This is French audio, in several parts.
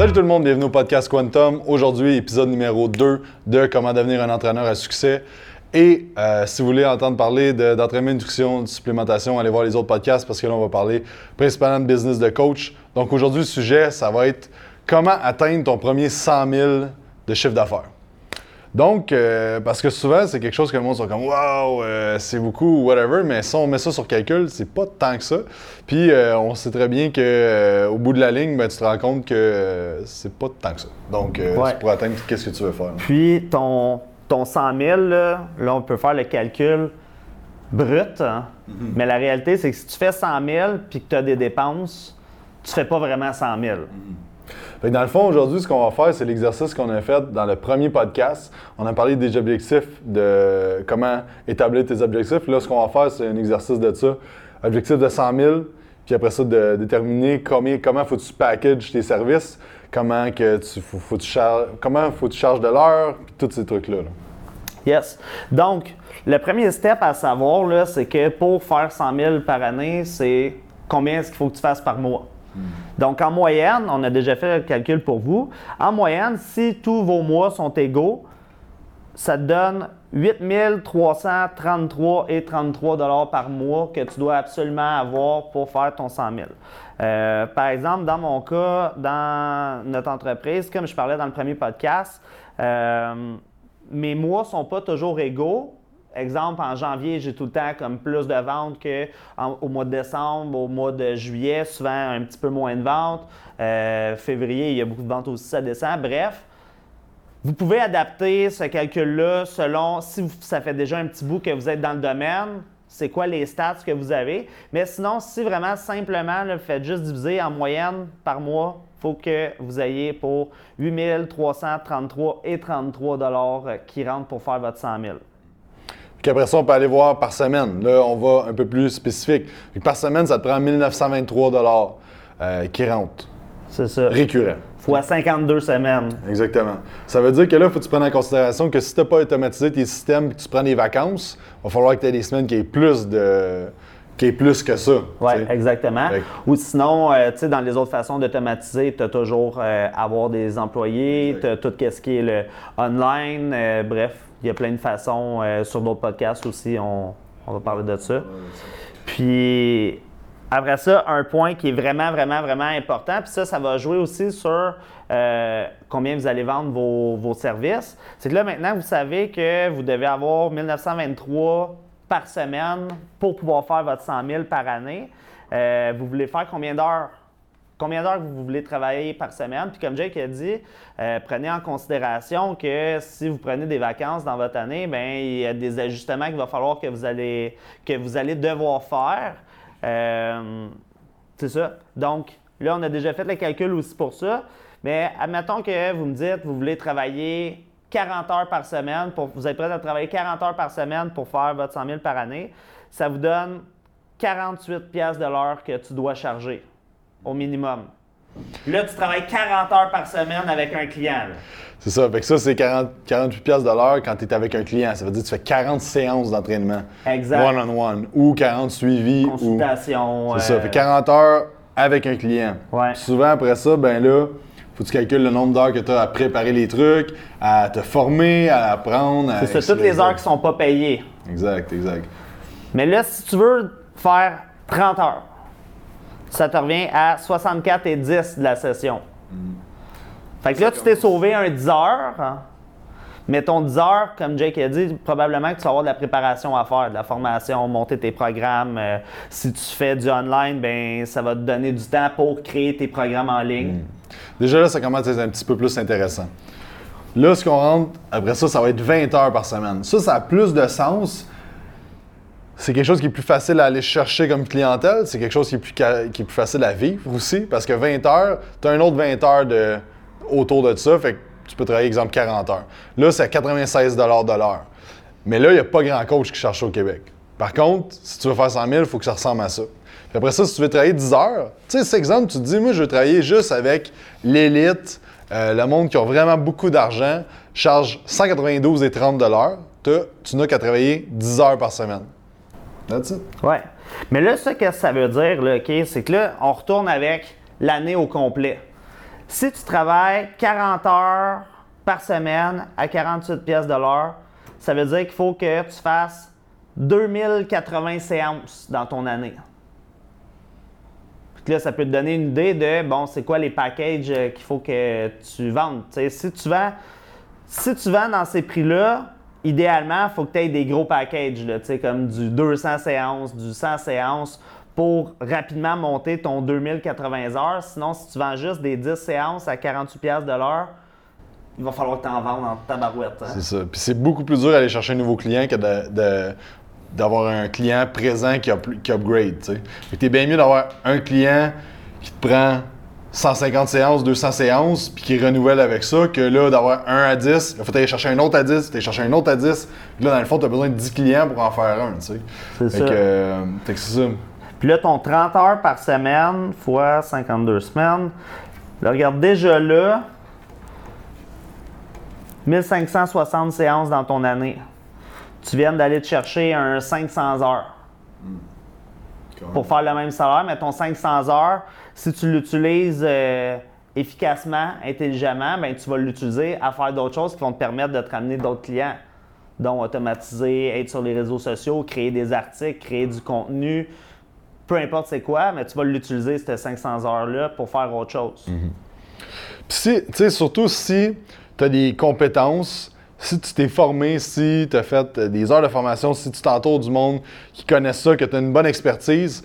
Salut tout le monde, bienvenue au podcast Quantum. Aujourd'hui, épisode numéro 2 de Comment devenir un entraîneur à succès. Et euh, si vous voulez entendre parler de- d'entraînement, de, nutrition, de supplémentation, allez voir les autres podcasts parce que là, on va parler principalement de business de coach. Donc aujourd'hui, le sujet, ça va être comment atteindre ton premier 100 000 de chiffre d'affaires. Donc, euh, parce que souvent, c'est quelque chose que le monde sont comme Waouh, c'est beaucoup, whatever, mais si on met ça sur calcul, c'est pas tant que ça. Puis, euh, on sait très bien que euh, au bout de la ligne, ben, tu te rends compte que c'est pas tant que ça. Donc, euh, Ouais. c'est pour atteindre qu'est-ce que tu veux faire? Puis ton, ton 100 000, là, là, on peut faire le calcul brut. hein. Mais la réalité, c'est que si tu fais 100 000 puis que tu as des dépenses, tu fais pas vraiment 100 000. Fait dans le fond, aujourd'hui, ce qu'on va faire, c'est l'exercice qu'on a fait dans le premier podcast. On a parlé des objectifs, de comment établir tes objectifs. Là, ce qu'on va faire, c'est un exercice de ça. Objectif de 100 000, puis après ça, de déterminer combien, comment faut que tu packages tes services, comment que tu, faut, faut que tu charges, comment faut que tu charges de l'heure, puis tous ces trucs-là. là. Yes. Donc, le premier step à savoir, là, c'est que pour faire 100 000 par année, c'est combien est-ce qu'il faut que tu fasses par mois? Donc, en moyenne, on a déjà fait le calcul pour vous. En moyenne, si tous vos mois sont égaux, ça te donne 8 333 et 33 dollars par mois que tu dois absolument avoir pour faire ton 100 000. Euh, par exemple, dans mon cas, dans notre entreprise, comme je parlais dans le premier podcast, euh, mes mois sont pas toujours égaux. Exemple, en janvier, j'ai tout le temps comme plus de ventes qu'au mois de décembre, au mois de juillet, souvent un petit peu moins de ventes. Euh, février, il y a beaucoup de ventes aussi, ça descend. Bref, vous pouvez adapter ce calcul-là selon si ça fait déjà un petit bout que vous êtes dans le domaine, c'est quoi les stats que vous avez. Mais sinon, si vraiment simplement, vous faites juste diviser en moyenne par mois, il faut que vous ayez pour 8 333 et 33 dollars qui rentrent pour faire votre 100 000. Puis après ça, on peut aller voir par semaine. Là, on va un peu plus spécifique. Puis par semaine, ça te prend 1923 euh, qui rentrent, C'est ça. récurrent. Fois 52 semaines. Exactement. Ça veut dire que là, il faut que tu prennes en considération que si tu n'as pas automatisé tes systèmes et que tu prends des vacances, il va falloir que tu aies des semaines qui aient plus de. qui aient plus que ça. Oui, exactement. Fait Ou sinon, euh, tu sais, dans les autres façons d'automatiser, tu as toujours euh, avoir des employés, tu as tout ce qui est le online. euh, bref, il y a plein de façons. euh, sur d'autres podcasts aussi, on, va parler de ça. Puis après ça, un point qui est vraiment, vraiment, vraiment important, puis ça, ça va jouer aussi sur euh, combien vous allez vendre vos, vos services. C'est que là, maintenant, vous savez que vous devez avoir 1923 par semaine pour pouvoir faire votre 100 000 par année. Euh, vous voulez faire combien d'heures? Combien d'heures vous voulez travailler par semaine? Puis comme Jake a dit, euh, prenez en considération que si vous prenez des vacances dans votre année, ben il y a des ajustements qu'il va falloir que vous allez, que vous allez devoir faire. Euh, c'est ça. Donc, là, on a déjà fait le calcul aussi pour ça. Mais admettons que vous me dites, vous voulez travailler 40 heures par semaine, pour, vous êtes prêt à travailler 40 heures par semaine pour faire votre 100 000 par année. Ça vous donne 48 pièces de l'heure que tu dois charger au minimum. Là, tu travailles 40 heures par semaine avec un client. C'est ça. Fait que ça, c'est 40 48 pièces de l'heure quand tu es avec un client. Ça veut dire que tu fais 40 séances d'entraînement. Exact. One-on-one. Ou 40 suivis. ou- Consultation. C'est ça. euh, Fait 40 heures avec un client. Ouais. Puis souvent, après ça, ben là, faut que tu calcules le nombre d'heures que tu as à préparer les trucs, à te former, à apprendre. C'est ça, toutes les heures qui sont pas payées. Exact, exact. Mais là, si tu veux faire 30 heures, ça te revient à 64 et 10 de la session. Fait que là, tu t'es sauvé un 10 heures. hein. Mais ton 10 heures, comme Jake a dit, probablement que tu vas avoir de la préparation à faire, de la formation, monter tes programmes. Euh, si tu fais du online, ben ça va te donner du temps pour créer tes programmes en ligne. Déjà là, ça commence à être un petit peu plus intéressant. Là, ce qu'on rentre, après ça, ça va être 20 heures par semaine. Ça, ça a plus de sens. C'est quelque chose qui est plus facile à aller chercher comme clientèle. C'est quelque chose qui est, plus qui est plus facile à vivre aussi. Parce que 20 heures, tu as un autre 20 heures autour de ça. Fait que tu peux travailler, exemple, 40 heures. Là, c'est à 96 de l'heure. Mais là, il n'y a pas grand coach qui cherche au Québec. Par contre, si tu veux faire 100 000, il faut que ça ressemble à ça. Puis après ça, si tu veux travailler 10 heures, tu sais, cet exemple, tu te dis, moi, je veux travailler juste avec l'élite, euh, le monde qui a vraiment beaucoup d'argent, charge 192 et 30 de l'heure. T'as- Tu n'as qu'à travailler 10 heures par semaine. Ouais. Mais là, qu'est-ce que ça veut dire, OK? C'est que là, on retourne avec l'année au complet. Si tu travailles 40 heures par semaine à 48 pièces de l'heure, ça veut dire qu'il faut que tu fasses 2080 séances dans ton année. Puis là, ça peut te donner une idée de, bon, c'est quoi les packages euh, qu'il faut que tu vendes. si tu vends, si tu vends dans ces prix-là, idéalement, il faut que tu aies des gros packages, là, comme du 200 séances, du 100 séances pour rapidement monter ton 2080 heures. Sinon, si tu vends juste des 10 séances à 48 de l'heure, il va falloir que tu en vendes en tabarouette. Hein. C'est ça. Puis c'est beaucoup plus dur d'aller chercher un nouveau client que d'avoir un client présent qui, qui upgrade. Tu bien mieux d'avoir un client qui te prend 150 séances, 200 séances, puis qui renouvelle avec ça, que là, d'avoir un à 10, il faut aller chercher un autre à 10, aller chercher un autre à 10. Puis là, dans le fond, tu as besoin de 10 clients pour en faire un, tu sais. C'est ça. Euh, c'est ça. Puis là, ton 30 heures par semaine fois 52 semaines, là, regarde déjà là, 1560 séances dans ton année. Tu viens d'aller te chercher un 500 heures. Pour faire le même salaire, mais ton 500 heures, si tu l'utilises euh, efficacement, intelligemment, ben, tu vas l'utiliser à faire d'autres choses qui vont te permettre de te ramener d'autres clients, dont automatiser, être sur les réseaux sociaux, créer des articles, créer du contenu, peu importe c'est quoi, mais tu vas l'utiliser, ces 500 heures-là, pour faire autre chose. Mhm. Puis, tu sais, surtout si tu as des compétences, si tu t'es formé, si tu as fait des heures de formation, si tu t'entoures du monde qui connaît ça, que tu as une bonne expertise,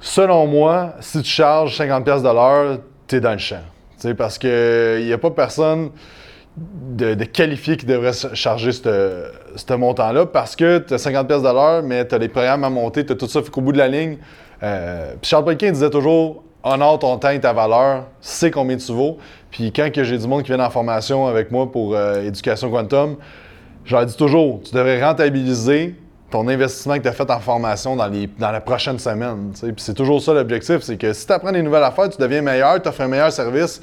selon moi, si tu charges 50$ de l'heure, tu es dans le champ. parce qu'il n'y a pas personne de, qualifié qui devrait charger ce montant-là parce que tu as 50 pièces de l'heure, mais tu as des programmes à monter, tu as tout ça, fait qu'au bout de la ligne. Euh, puis Charles Pelquin disait toujours honore ton temps et ta valeur, sais combien tu vaux. Puis quand j'ai du monde qui vient en formation avec moi pour euh, éducation quantum, je leur dis toujours tu devrais rentabiliser ton investissement que tu as fait en formation dans, les, dans la prochaine semaine. Puis c'est toujours ça l'objectif c'est que si tu apprends des nouvelles affaires, tu deviens meilleur, tu offres un meilleur service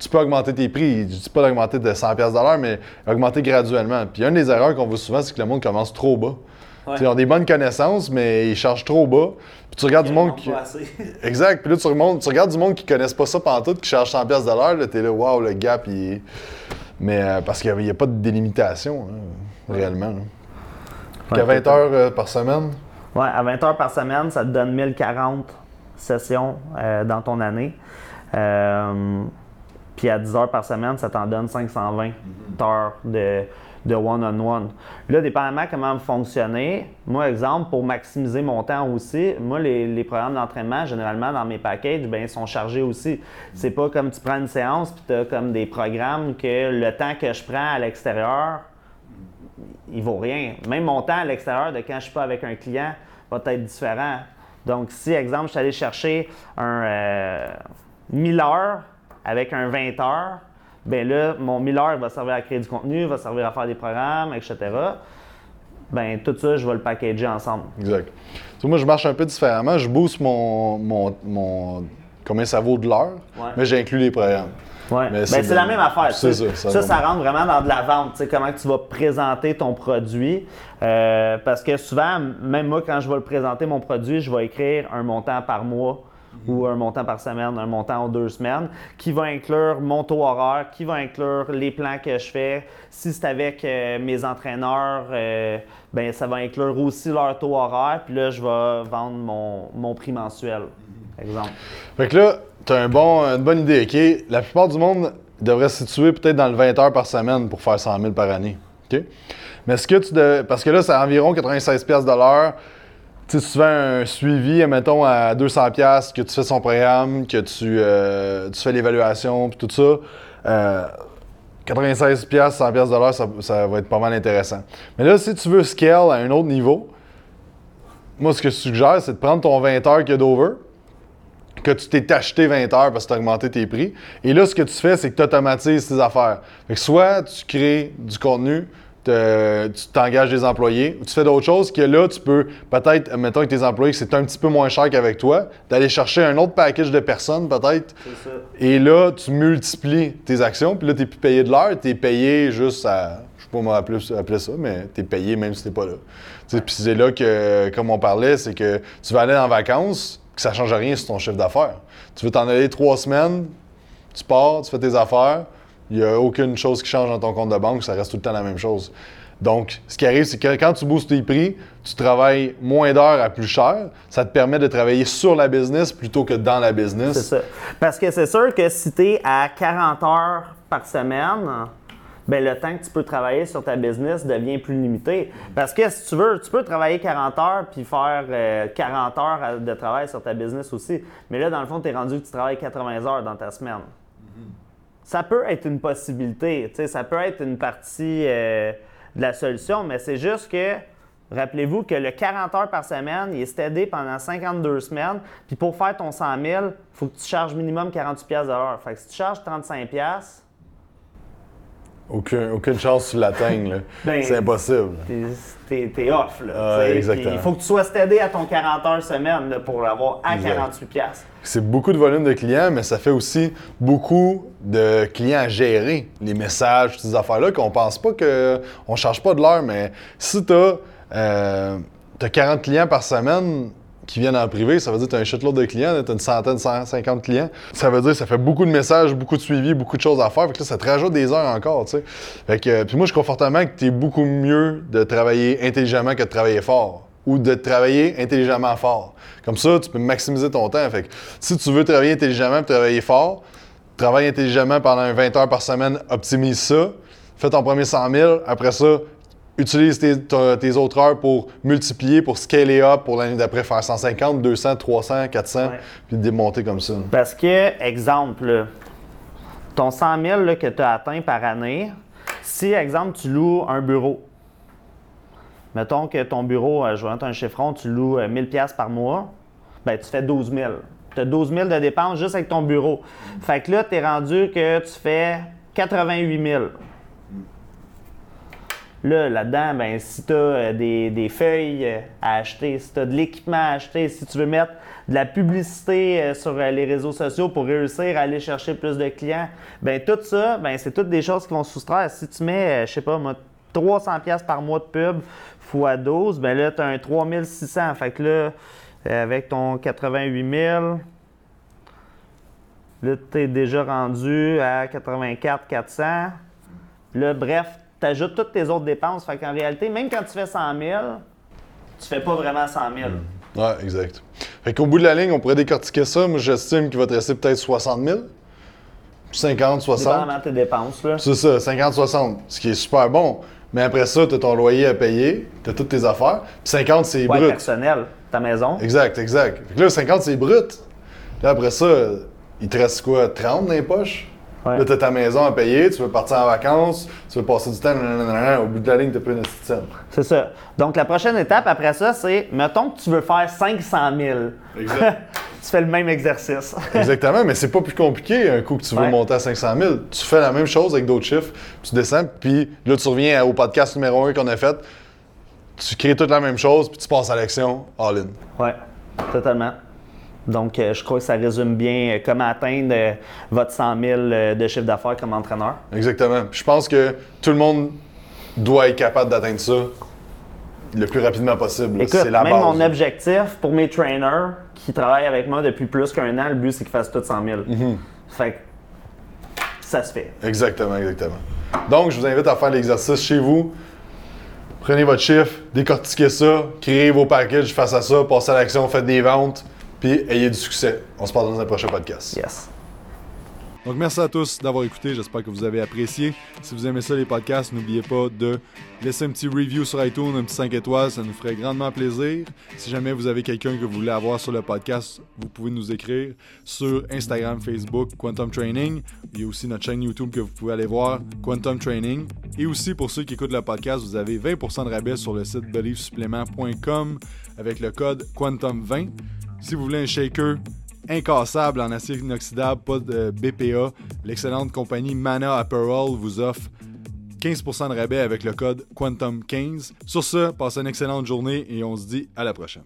tu peux augmenter tes prix. Je dis pas d'augmenter de 100 pièces mais augmenter graduellement. Puis une des erreurs qu'on voit souvent, c'est que le monde commence trop bas. Ils ont des bonnes connaissances, mais ils chargent trop bas. Puis tu regardes du monde qui. exact. Puis là, tu, remontes, tu regardes du monde qui ne connaissent pas ça tout, qui charge 100 pièces de Tu es là, waouh, le gap, il est... Mais euh, parce qu'il n'y a, pas de délimitation, hein, réellement. À 20 heures euh, par semaine? Oui, à 20 heures par semaine, ça te donne 1040 sessions euh, dans ton année. Puis à 10 heures par semaine, ça t'en donne 520 mhm. heures de, de one-on-one. Là, dépendamment comment vous fonctionnez, moi, exemple, pour maximiser mon temps aussi, moi, les, programmes d'entraînement, généralement, dans mes packages, bien, sont chargés aussi. C'est pas comme tu prends une séance puis tu as comme des programmes que le temps que je prends à l'extérieur, il vaut rien. Même mon temps à l'extérieur de quand je suis pas avec un client va être différent. Donc, si, exemple, je suis allé chercher un euh, 1000 heures, avec un 20 heures, ben là, mon 1000 heures va servir à créer du contenu, va servir à faire des programmes, etc. Ben tout ça, je vais le packager ensemble. Exact. moi, je marche un peu différemment. Je booste mon, mon, combien ça vaut de l'heure, mais j'inclus les programmes. Ouais. Ben, c'est la même affaire. Ça ça, ça, rentre vraiment dans de la vente. Comment tu vas présenter ton produit. Euh, parce que souvent, même moi, quand je vais le présenter, mon produit, je vais écrire un montant par mois ou un montant par semaine, un montant en deux semaines, qui va inclure mon taux horaire, qui va inclure les plans que je fais. Si c'est avec euh, mes entraîneurs, euh, ben ça va inclure aussi leur taux horaire, puis là, je vais vendre mon, prix mensuel, exemple. Fait que là, bon, une bonne idée, OK? La plupart du monde devrait se situer peut-être dans le 20 heures par semaine pour faire 100 000 par année, OK? Mais est-ce que tu... De... Parce que là, c'est environ 96 de l'heure si tu fais un suivi, mettons, à 200$, que tu fais son programme, que tu, euh, fais l'évaluation, puis tout ça, euh, 96$, 100$, ça, ça va être pas mal intéressant. Mais là, si tu veux scale à un autre niveau, moi, ce que je suggère, c'est de prendre ton 20 heures a d'over, que tu t'es acheté 20 heures parce que tu as augmenté tes prix. Et là, ce que tu fais, c'est que tu automatises tes affaires. Fait que soit tu crées du contenu, tu t'engages des employés, ou tu fais d'autres choses que là, tu peux peut-être, mettons avec tes employés, c'est un petit peu moins cher qu'avec toi, d'aller chercher un autre package de personnes peut-être. Et là, tu multiplies tes actions, puis là, tu n'es plus payé de l'heure, tu es payé juste à, je sais pas comment appeler, ça, mais tu es payé même si tu pas là. Puis c'est là que, comme on parlait, c'est que tu vas aller en vacances, ça ne change rien sur ton chiffre d'affaires. Tu veux t'en aller trois semaines, tu pars, tu fais tes affaires, il n'y a aucune chose qui change dans ton compte de banque, ça reste tout le temps la même chose. Donc, ce qui arrive, c'est que quand tu boostes tes prix, tu travailles moins d'heures à plus cher. Ça te permet de travailler sur la business plutôt que dans la business. C'est ça. Parce que c'est sûr que si tu es à 40 heures par semaine, ben le temps que tu peux travailler sur ta business devient plus limité. Parce que si tu veux, tu peux travailler 40 heures puis faire 40 euh, heures de travail sur ta business aussi. Mais là, dans le fond, tu es rendu que tu travailles 80 heures dans ta semaine. Ça peut être une possibilité. Ça peut être une partie. Euh, de la solution, mais c'est juste que, rappelez-vous que le 40 heures par semaine, il est stédé pendant 52 semaines. Puis pour faire ton 100 000, il faut que tu charges minimum 48 de l'heure. Fait que si tu charges 35 aucune, aucune chance que tu l'atteignes. Ben, c'est impossible. T'es off. Là, il faut que tu sois stédé à ton 40 heures semaine pour l'avoir à 48 C'est beaucoup de volume de clients, mais ça fait aussi beaucoup de clients à gérer. Les messages, toutes ces affaires-là, qu'on pense pas qu'on ne charge pas de l'heure, mais si tu as, euh, as 40 clients par semaine, qui viennent en privé, ça veut dire que tu as un shitload de clients, tu as une centaine, 150 clients. Ça veut dire que ça fait beaucoup de messages, beaucoup de suivi, beaucoup de choses à faire. Fait que ça te rajoute des heures encore. Fait que, puis moi, je crois fortement que tu es beaucoup mieux de travailler intelligemment que de travailler fort ou de travailler intelligemment fort. Comme ça, tu peux maximiser ton temps. Fait que si tu veux travailler intelligemment et travailler fort, travaille intelligemment pendant 20 heures par semaine, optimise ça, fais ton premier 100 000, après ça, utilise tes, autres heures pour multiplier, pour scaler up, pour l'année d'après faire 150, 200, 300, 400, puis démonter comme ça. Parce que, exemple, ton 100 000 que tu as atteint par année, si, exemple, tu loues un bureau, mettons que ton bureau, euh, je vais un chiffron, tu loues 1000 euh, pièces par mois, ben tu fais 12 000. Tu as 12 000 de dépenses juste avec ton bureau. Fait que là, tu es rendu que tu fais 88 000. Là, là-dedans, ben, si tu as euh, des, feuilles euh, à acheter, si tu as de l'équipement à acheter, si tu veux mettre de la publicité euh, sur les réseaux sociaux pour réussir à aller chercher plus de clients, ben tout ça, ben, c'est toutes des choses qui vont soustraire. Si tu mets, je sais pas, 300 pièces par mois de pub x 12, ben là, tu as un 3600. Fait que là, avec ton 88 000, là, tu es déjà rendu à 84 400. Là, bref, tu ajoutes toutes tes autres dépenses. Fait qu'en réalité, même quand tu fais 100 000, tu fais pas vraiment 100 000. Oui, exact. Fait qu'au bout de la ligne, on pourrait décortiquer ça. Moi, j'estime qu'il va te rester peut-être 60 000. 50, 60. Dépendamment tes dépenses, là. C'est ça, 50, 60. Ce qui est super bon. Mais après ça, tu as ton loyer à payer, tu as toutes tes affaires. Puis 50, c'est ouais, brut. personnel, ta maison. Exact, exact. Fait que là, 50, c'est brut. Puis après ça, il te reste quoi, 30 dans les poches? Là, tu as ta maison à payer, tu veux partir en vacances, tu veux passer du temps, au bout de la ligne, tu plus une C'est ça. Donc, la prochaine étape après ça, c'est mettons que tu veux faire 500 000. Exact. tu fais le même exercice. Exactement, mais c'est pas plus compliqué un coup que tu veux monter à 500 000. Tu fais la même chose avec d'autres chiffres, tu descends, puis là, tu reviens au podcast numéro 1 qu'on a fait, tu crées toute la même chose, puis tu passes à l'action all-in. Ouais, totalement. Donc, euh, je crois que ça résume bien euh, comment atteindre euh, votre 100 000 de chiffre d'affaires comme entraîneur. Exactement. je pense que tout le monde doit être capable d'atteindre ça le plus rapidement possible. Écoute, la même mon objectif pour mes trainers qui travaillent avec moi depuis plus qu'un an, le but c'est qu'ils fassent tout 100 000. Mm-hmm. Fait que ça se fait. Exactement, exactement. Donc, je vous invite à faire l'exercice chez vous. Prenez votre chiffre, décortiquez ça, créez vos packages face à ça, passez à l'action, faites des ventes. Puis ayez du succès. On se parle dans un prochain podcast. Yes. Donc, merci à tous d'avoir écouté. J'espère que vous avez apprécié. Si vous aimez ça, les podcasts, n'oubliez pas de laisser un petit review sur iTunes, un petit 5 étoiles. Ça nous ferait grandement plaisir. Si jamais vous avez quelqu'un que vous voulez avoir sur le podcast, vous pouvez nous écrire sur Instagram, Facebook, Quantum Training. Il y a aussi notre chaîne YouTube que vous pouvez aller voir, Quantum Training. Et aussi, pour ceux qui écoutent le podcast, vous avez 20% de rabais sur le site beliefsupplement.com avec le code Quantum20. Si vous voulez un shaker incassable en acier inoxydable, pas de BPA, l'excellente compagnie Mana Apparel vous offre 15% de rabais avec le code Quantum15. Sur ce, passez une excellente journée et on se dit à la prochaine.